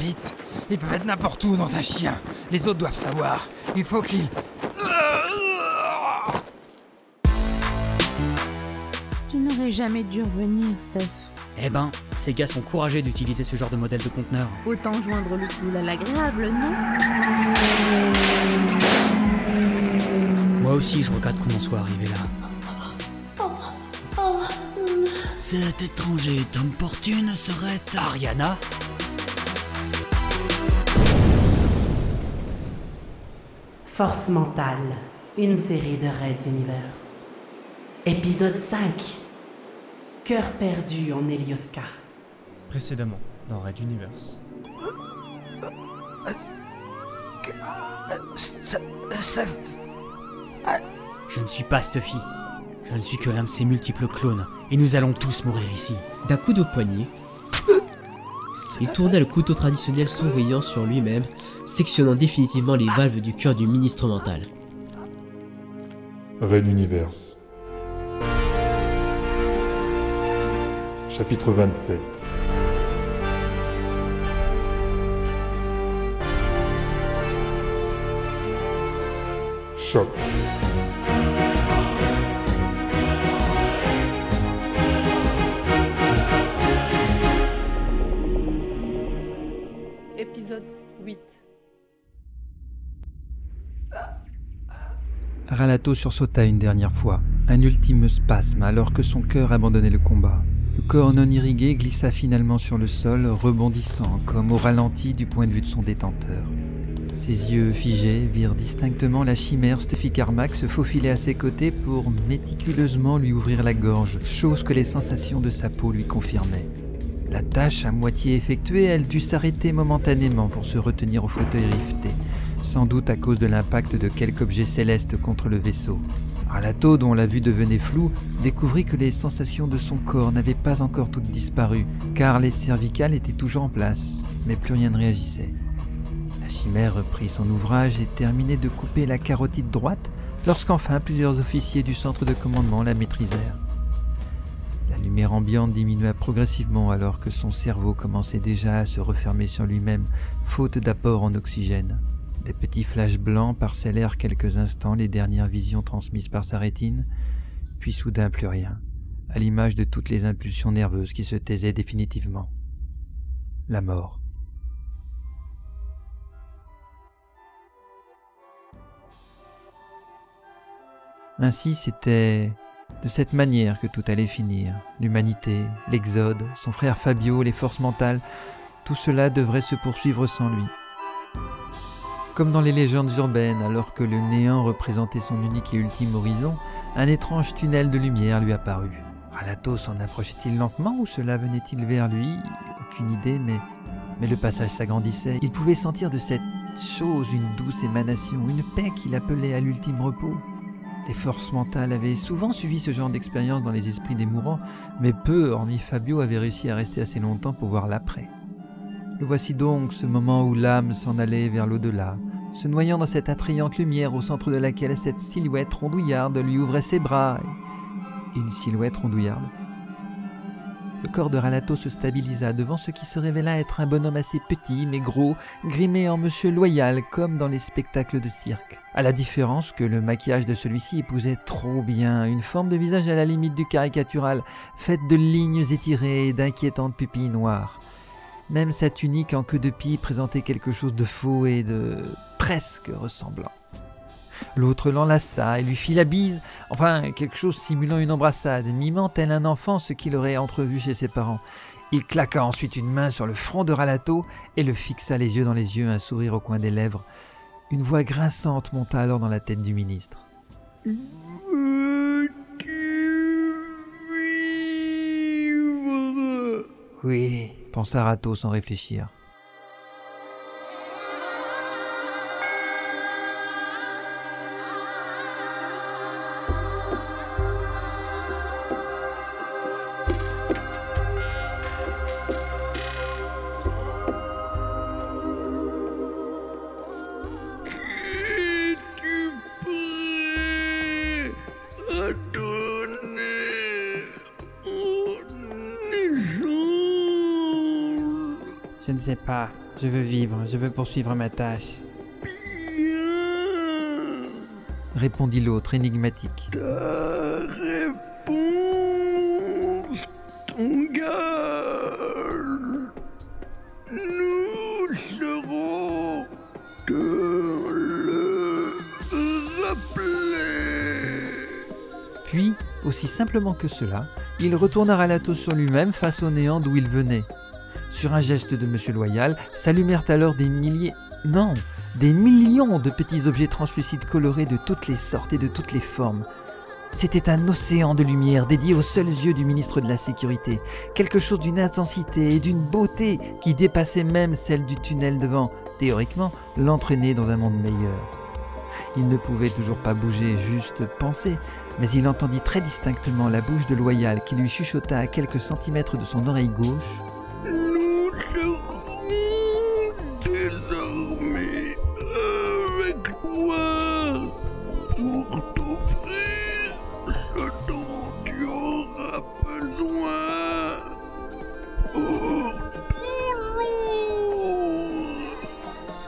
Vite Ils peuvent être n'importe où dans un chien. Les autres doivent savoir. Il faut qu'ils... Tu n'aurais jamais dû revenir, Steph. Eh ben, ces gars sont courageux d'utiliser ce genre de modèle de conteneur. Autant joindre l'utile à l'agréable, non? Moi aussi, je regrette qu'on en soit arrivé là. Cet étranger importune serait... Ariana? Force mentale, une série de Red Universe. Épisode 5. Cœur perdu en Elioska. Précédemment, dans Red Universe. Je ne suis pas Stuffy. Je ne suis que l'un de ces multiples clones, et nous allons tous mourir ici. D'un coup de poignet, il tourna le couteau traditionnel souriant sur lui-même, sectionnant définitivement les valves du cœur du ministre mental. Red Universe. Chapitre 27 Choc. Épisode 8. Ralato sursauta une dernière fois, un ultime spasme alors que son cœur abandonnait le combat. Le corps non irrigué glissa finalement sur le sol, rebondissant comme au ralenti du point de vue de son détenteur. Ses yeux figés virent distinctement la chimère Stuffy Carmack se faufiler à ses côtés pour méticuleusement lui ouvrir la gorge, chose que les sensations de sa peau lui confirmaient. La tâche à moitié effectuée, elle dut s'arrêter momentanément pour se retenir au fauteuil rifté, sans doute à cause de l'impact de quelque objet céleste contre le vaisseau. Arlato, dont la vue devenait floue, découvrit que les sensations de son corps n'avaient pas encore toutes disparu, car les cervicales étaient toujours en place, mais plus rien ne réagissait. La chimère reprit son ouvrage et terminait de couper la carotide droite, lorsqu'enfin plusieurs officiers du centre de commandement la maîtrisèrent. La lumière ambiante diminua progressivement alors que son cerveau commençait déjà à se refermer sur lui-même, faute d'apport en oxygène. Des petits flashs blancs parcellèrent quelques instants les dernières visions transmises par sa rétine, puis soudain plus rien, à l'image de toutes les impulsions nerveuses qui se taisaient définitivement. La mort. Ainsi c'était de cette manière que tout allait finir. L'humanité, l'exode, son frère Fabio, les forces mentales, tout cela devrait se poursuivre sans lui. Comme dans les légendes urbaines, alors que le néant représentait son unique et ultime horizon, un étrange tunnel de lumière lui apparut. Ralato s'en approchait-il lentement ou cela venait-il vers lui? Aucune idée, mais, mais le passage s'agrandissait. Il pouvait sentir de cette chose une douce émanation, une paix qu'il appelait à l'ultime repos. Les forces mentales avaient souvent suivi ce genre d'expérience dans les esprits des mourants, mais peu, hormis Fabio, avaient réussi à rester assez longtemps pour voir l'après. Le voici donc ce moment où l'âme s'en allait vers l'au-delà, se noyant dans cette attrayante lumière au centre de laquelle cette silhouette rondouillarde lui ouvrait ses bras. Une silhouette rondouillarde. Le corps de Ralato se stabilisa devant ce qui se révéla être un bonhomme assez petit mais gros, grimé en monsieur loyal comme dans les spectacles de cirque. À la différence que le maquillage de celui-ci épousait trop bien une forme de visage à la limite du caricatural, faite de lignes étirées et d'inquiétantes pupilles noires. Même sa tunique en queue de pie présentait quelque chose de faux et de presque ressemblant. L'autre l'enlaça et lui fit la bise, enfin quelque chose simulant une embrassade, mimant tel un enfant ce qu'il aurait entrevu chez ses parents. Il claqua ensuite une main sur le front de Ralato et le fixa les yeux dans les yeux, un sourire au coin des lèvres. Une voix grinçante monta alors dans la tête du ministre. Oui, pensa Rato sans réfléchir. Sais pas. Je veux vivre, je veux poursuivre ma tâche. Répondit l'autre, énigmatique. Ta réponse t'engage. Nous serons te le rappeler. Puis, aussi simplement que cela, il retourna Ralato sur lui-même face au néant d'où il venait. Sur un geste de Monsieur Loyal, s'allumèrent alors des milliers, non, des millions de petits objets translucides colorés de toutes les sortes et de toutes les formes. C'était un océan de lumière dédié aux seuls yeux du ministre de la Sécurité, quelque chose d'une intensité et d'une beauté qui dépassait même celle du tunnel devant, théoriquement, l'entraîner dans un monde meilleur. Il ne pouvait toujours pas bouger, juste penser, mais il entendit très distinctement la bouche de Loyal qui lui chuchota à quelques centimètres de son oreille gauche.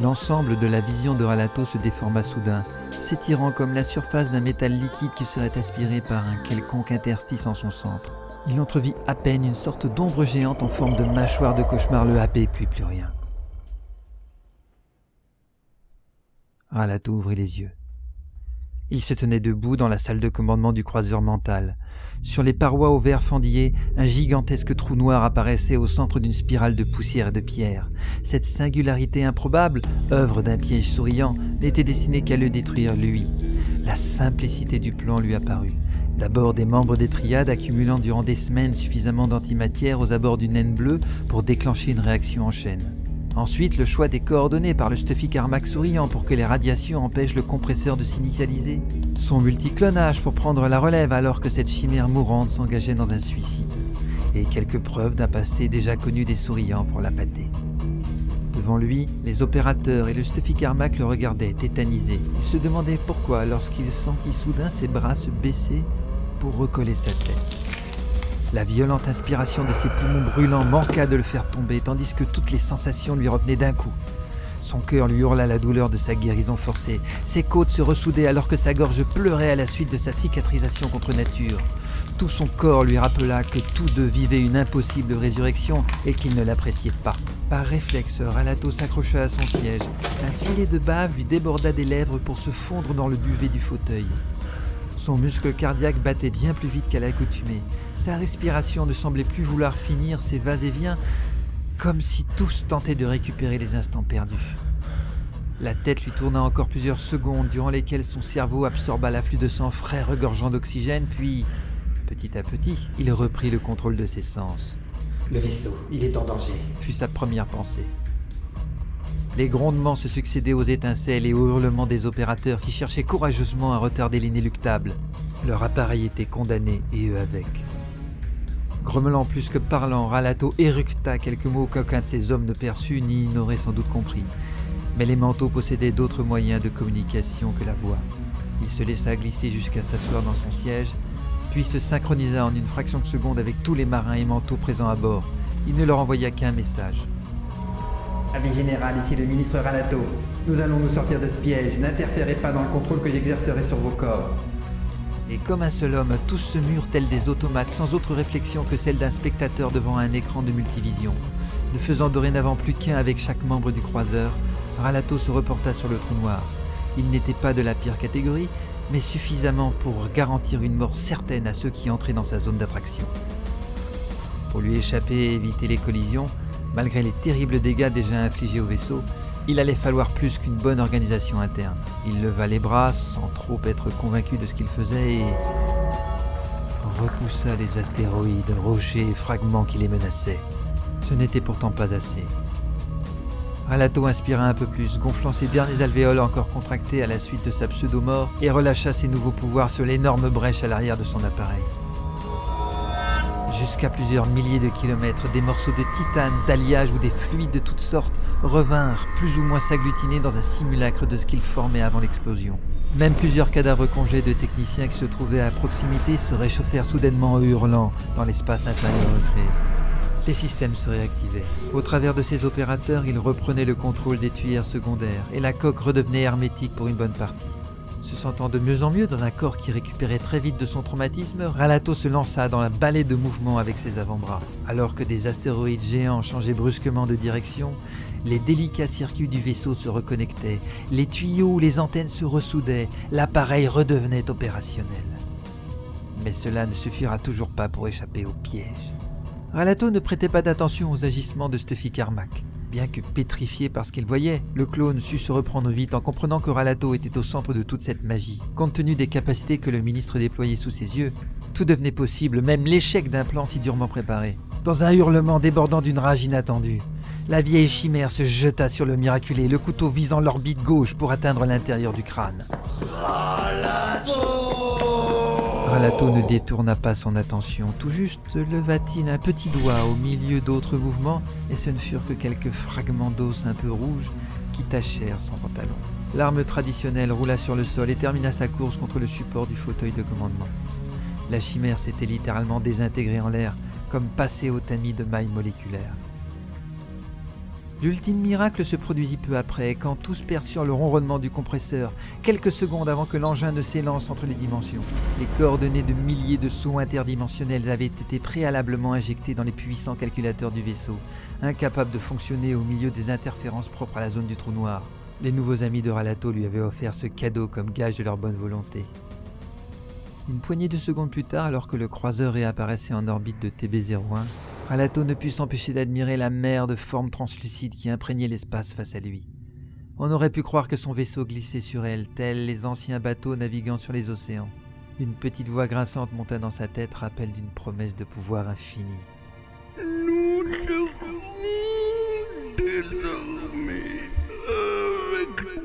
L'ensemble de la vision de Ralato se déforma soudain, s'étirant comme la surface d'un métal liquide qui serait aspiré par un quelconque interstice en son centre. Il entrevit à peine une sorte d'ombre géante en forme de mâchoire de cauchemar le happé, puis plus rien. Ralato ouvrit les yeux. Il se tenait debout dans la salle de commandement du croiseur mental. Sur les parois au verre fendillé, un gigantesque trou noir apparaissait au centre d'une spirale de poussière et de pierre. Cette singularité improbable, œuvre d'un piège souriant, n'était destinée qu'à le détruire lui. La simplicité du plan lui apparut. D'abord des membres des triades accumulant durant des semaines suffisamment d'antimatière aux abords d'une naine bleue pour déclencher une réaction en chaîne. Ensuite, le choix des coordonnées par le Stuffy Carmack souriant pour que les radiations empêchent le compresseur de s'initialiser. Son multiclonage pour prendre la relève alors que cette chimère mourante s'engageait dans un suicide. Et quelques preuves d'un passé déjà connu des souriants pour la pâter. Devant lui, les opérateurs et le Stuffy Carmack le regardaient, tétanisés. Il se demandait pourquoi lorsqu'il sentit soudain ses bras se baisser pour recoller sa tête. La violente inspiration de ses poumons brûlants manqua de le faire tomber, tandis que toutes les sensations lui revenaient d'un coup. Son cœur lui hurla la douleur de sa guérison forcée. Ses côtes se ressoudaient alors que sa gorge pleurait à la suite de sa cicatrisation contre nature. Tout son corps lui rappela que tous deux vivaient une impossible résurrection et qu'ils ne l'appréciaient pas. Par réflexe, Ralato s'accrocha à son siège. Un filet de bave lui déborda des lèvres pour se fondre dans le duvet du fauteuil. Son muscle cardiaque battait bien plus vite qu'à l'accoutumée. Sa respiration ne semblait plus vouloir finir ses vas-et-vient, comme si tous tentaient de récupérer les instants perdus. La tête lui tourna encore plusieurs secondes, durant lesquelles son cerveau absorba l'afflux de sang frais regorgeant d'oxygène, puis, petit à petit, il reprit le contrôle de ses sens. Le vaisseau, il est en danger. fut sa première pensée. Les grondements se succédaient aux étincelles et aux hurlements des opérateurs qui cherchaient courageusement à retarder l'inéluctable. Leur appareil était condamné et eux avec. Grommelant plus que parlant, Ralato éructa quelques mots qu'aucun de ses hommes ne perçut ni n'aurait sans doute compris. Mais les manteaux possédaient d'autres moyens de communication que la voix. Il se laissa glisser jusqu'à s'asseoir dans son siège, puis se synchronisa en une fraction de seconde avec tous les marins et manteaux présents à bord. Il ne leur envoya qu'un message. Avis général, ici le ministre Ralato. Nous allons nous sortir de ce piège. N'interférez pas dans le contrôle que j'exercerai sur vos corps. Et comme un seul homme, tous se murent tels des automates, sans autre réflexion que celle d'un spectateur devant un écran de multivision. Ne faisant dorénavant plus qu'un avec chaque membre du croiseur, Ralato se reporta sur le trou noir. Il n'était pas de la pire catégorie, mais suffisamment pour garantir une mort certaine à ceux qui entraient dans sa zone d'attraction. Pour lui échapper et éviter les collisions, malgré les terribles dégâts déjà infligés au vaisseau, il allait falloir plus qu'une bonne organisation interne. Il leva les bras sans trop être convaincu de ce qu'il faisait et repoussa les astéroïdes, rochers et fragments qui les menaçaient. Ce n'était pourtant pas assez. Ralato inspira un peu plus, gonflant ses derniers alvéoles encore contractés à la suite de sa pseudo-mort, et relâcha ses nouveaux pouvoirs sur l'énorme brèche à l'arrière de son appareil. Jusqu'à plusieurs milliers de kilomètres, des morceaux de titane, d'alliage ou des fluides de toutes sortes revinrent plus ou moins s'agglutiner dans un simulacre de ce qu'ils formaient avant l'explosion. Même plusieurs cadavres congelés de techniciens qui se trouvaient à proximité se réchauffèrent soudainement en hurlant dans l'espace intérieur recréé. les systèmes se réactivaient. Au travers de ces opérateurs, il reprenait le contrôle des tuyères secondaires et la coque redevenait hermétique pour une bonne partie. Se sentant de mieux en mieux dans un corps qui récupérait très vite de son traumatisme, Ralato se lança dans la balai de mouvement avec ses avant-bras. Alors que des astéroïdes géants changeaient brusquement de direction, les délicats circuits du vaisseau se reconnectaient, les tuyaux ou les antennes se ressoudaient, l'appareil redevenait opérationnel. Mais cela ne suffira toujours pas pour échapper au piège. Ralato ne prêtait pas d'attention aux agissements de Stuffy Carmack. Bien que pétrifié par ce qu'il voyait, le clone sut se reprendre vite en comprenant que Ralato était au centre de toute cette magie. Compte tenu des capacités que le ministre déployait sous ses yeux, tout devenait possible, même l'échec d'un plan si durement préparé. Dans un hurlement débordant d'une rage inattendue, la vieille chimère se jeta sur le miraculé, le couteau visant l'orbite gauche pour atteindre l'intérieur du crâne. Ralato ne détourna pas son attention, tout juste leva-t-il un petit doigt au milieu d'autres mouvements, et ce ne furent que quelques fragments d'os un peu rouges qui tachèrent son pantalon. L'arme traditionnelle roula sur le sol et termina sa course contre le support du fauteuil de commandement. La chimère s'était littéralement désintégrée en l'air, comme passée au tamis de mailles moléculaires. L'ultime miracle se produisit peu après, quand tous perçurent le ronronnement du compresseur, quelques secondes avant que l'engin ne s'élance entre les dimensions. Les coordonnées de milliers de sauts interdimensionnels avaient été préalablement injectées dans les puissants calculateurs du vaisseau, incapables de fonctionner au milieu des interférences propres à la zone du trou noir. Les nouveaux amis de Ralato lui avaient offert ce cadeau comme gage de leur bonne volonté. Une poignée de secondes plus tard, alors que le croiseur réapparaissait en orbite de TB-01, Ralato ne put s'empêcher d'admirer la mer de formes translucides qui imprégnait l'espace face à lui. On aurait pu croire que son vaisseau glissait sur elle, tels les anciens bateaux naviguant sur les océans. Une petite voix grinçante monta dans sa tête, rappel d'une promesse de pouvoir infini. Nous désormais avec